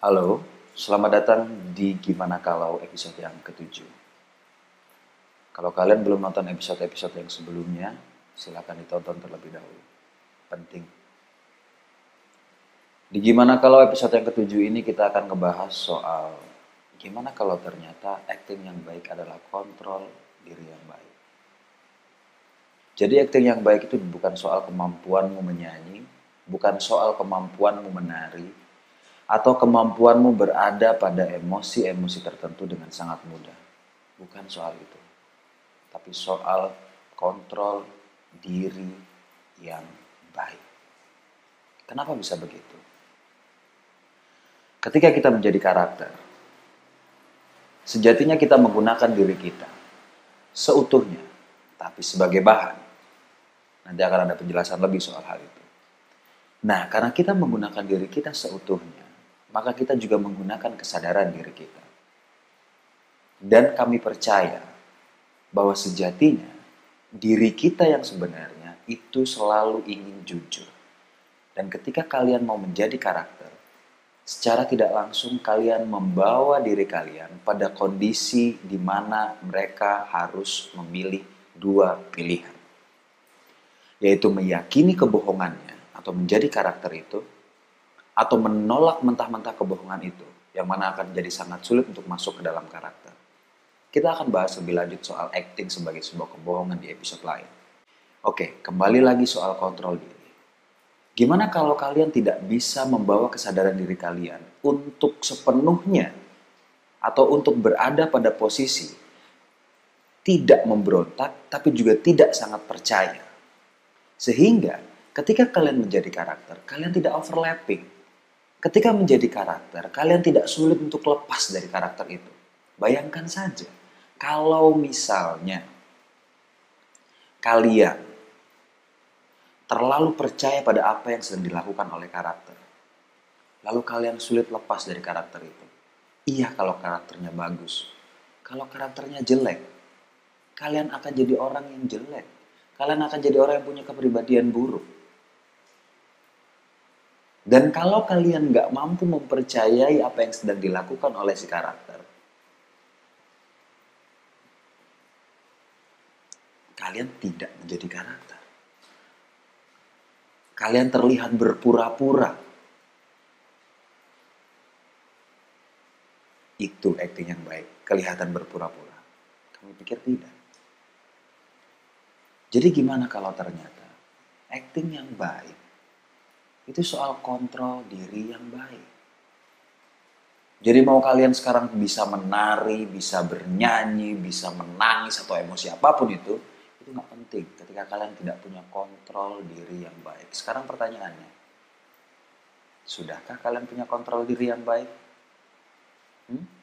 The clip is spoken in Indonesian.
Halo, selamat datang di Gimana Kalau episode yang ketujuh. Kalau kalian belum nonton episode-episode yang sebelumnya, silakan ditonton terlebih dahulu. Penting. Di Gimana Kalau episode yang ketujuh ini kita akan ngebahas soal gimana kalau ternyata acting yang baik adalah kontrol diri yang baik. Jadi acting yang baik itu bukan soal kemampuanmu menyanyi, bukan soal kemampuanmu menari, atau kemampuanmu berada pada emosi-emosi tertentu dengan sangat mudah. Bukan soal itu. Tapi soal kontrol diri yang baik. Kenapa bisa begitu? Ketika kita menjadi karakter, sejatinya kita menggunakan diri kita seutuhnya, tapi sebagai bahan. Nanti akan ada penjelasan lebih soal hal itu. Nah, karena kita menggunakan diri kita seutuhnya, maka kita juga menggunakan kesadaran diri kita. Dan kami percaya bahwa sejatinya diri kita yang sebenarnya itu selalu ingin jujur. Dan ketika kalian mau menjadi karakter, secara tidak langsung kalian membawa diri kalian pada kondisi di mana mereka harus memilih dua pilihan. Yaitu meyakini kebohongannya atau menjadi karakter itu atau menolak mentah-mentah kebohongan itu yang mana akan jadi sangat sulit untuk masuk ke dalam karakter. Kita akan bahas lebih lanjut soal acting sebagai sebuah kebohongan di episode lain. Oke, kembali lagi soal kontrol diri. Gimana kalau kalian tidak bisa membawa kesadaran diri kalian untuk sepenuhnya atau untuk berada pada posisi tidak memberontak tapi juga tidak sangat percaya. Sehingga ketika kalian menjadi karakter, kalian tidak overlapping Ketika menjadi karakter, kalian tidak sulit untuk lepas dari karakter itu. Bayangkan saja, kalau misalnya kalian terlalu percaya pada apa yang sedang dilakukan oleh karakter, lalu kalian sulit lepas dari karakter itu. Iya kalau karakternya bagus. Kalau karakternya jelek, kalian akan jadi orang yang jelek. Kalian akan jadi orang yang punya kepribadian buruk dan kalau kalian nggak mampu mempercayai apa yang sedang dilakukan oleh si karakter, kalian tidak menjadi karakter. Kalian terlihat berpura-pura. Itu acting yang baik, kelihatan berpura-pura. Kamu pikir tidak? Jadi gimana kalau ternyata acting yang baik itu soal kontrol diri yang baik. Jadi mau kalian sekarang bisa menari, bisa bernyanyi, bisa menangis atau emosi apa pun itu, itu nggak penting ketika kalian tidak punya kontrol diri yang baik. Sekarang pertanyaannya, sudahkah kalian punya kontrol diri yang baik? Hmm?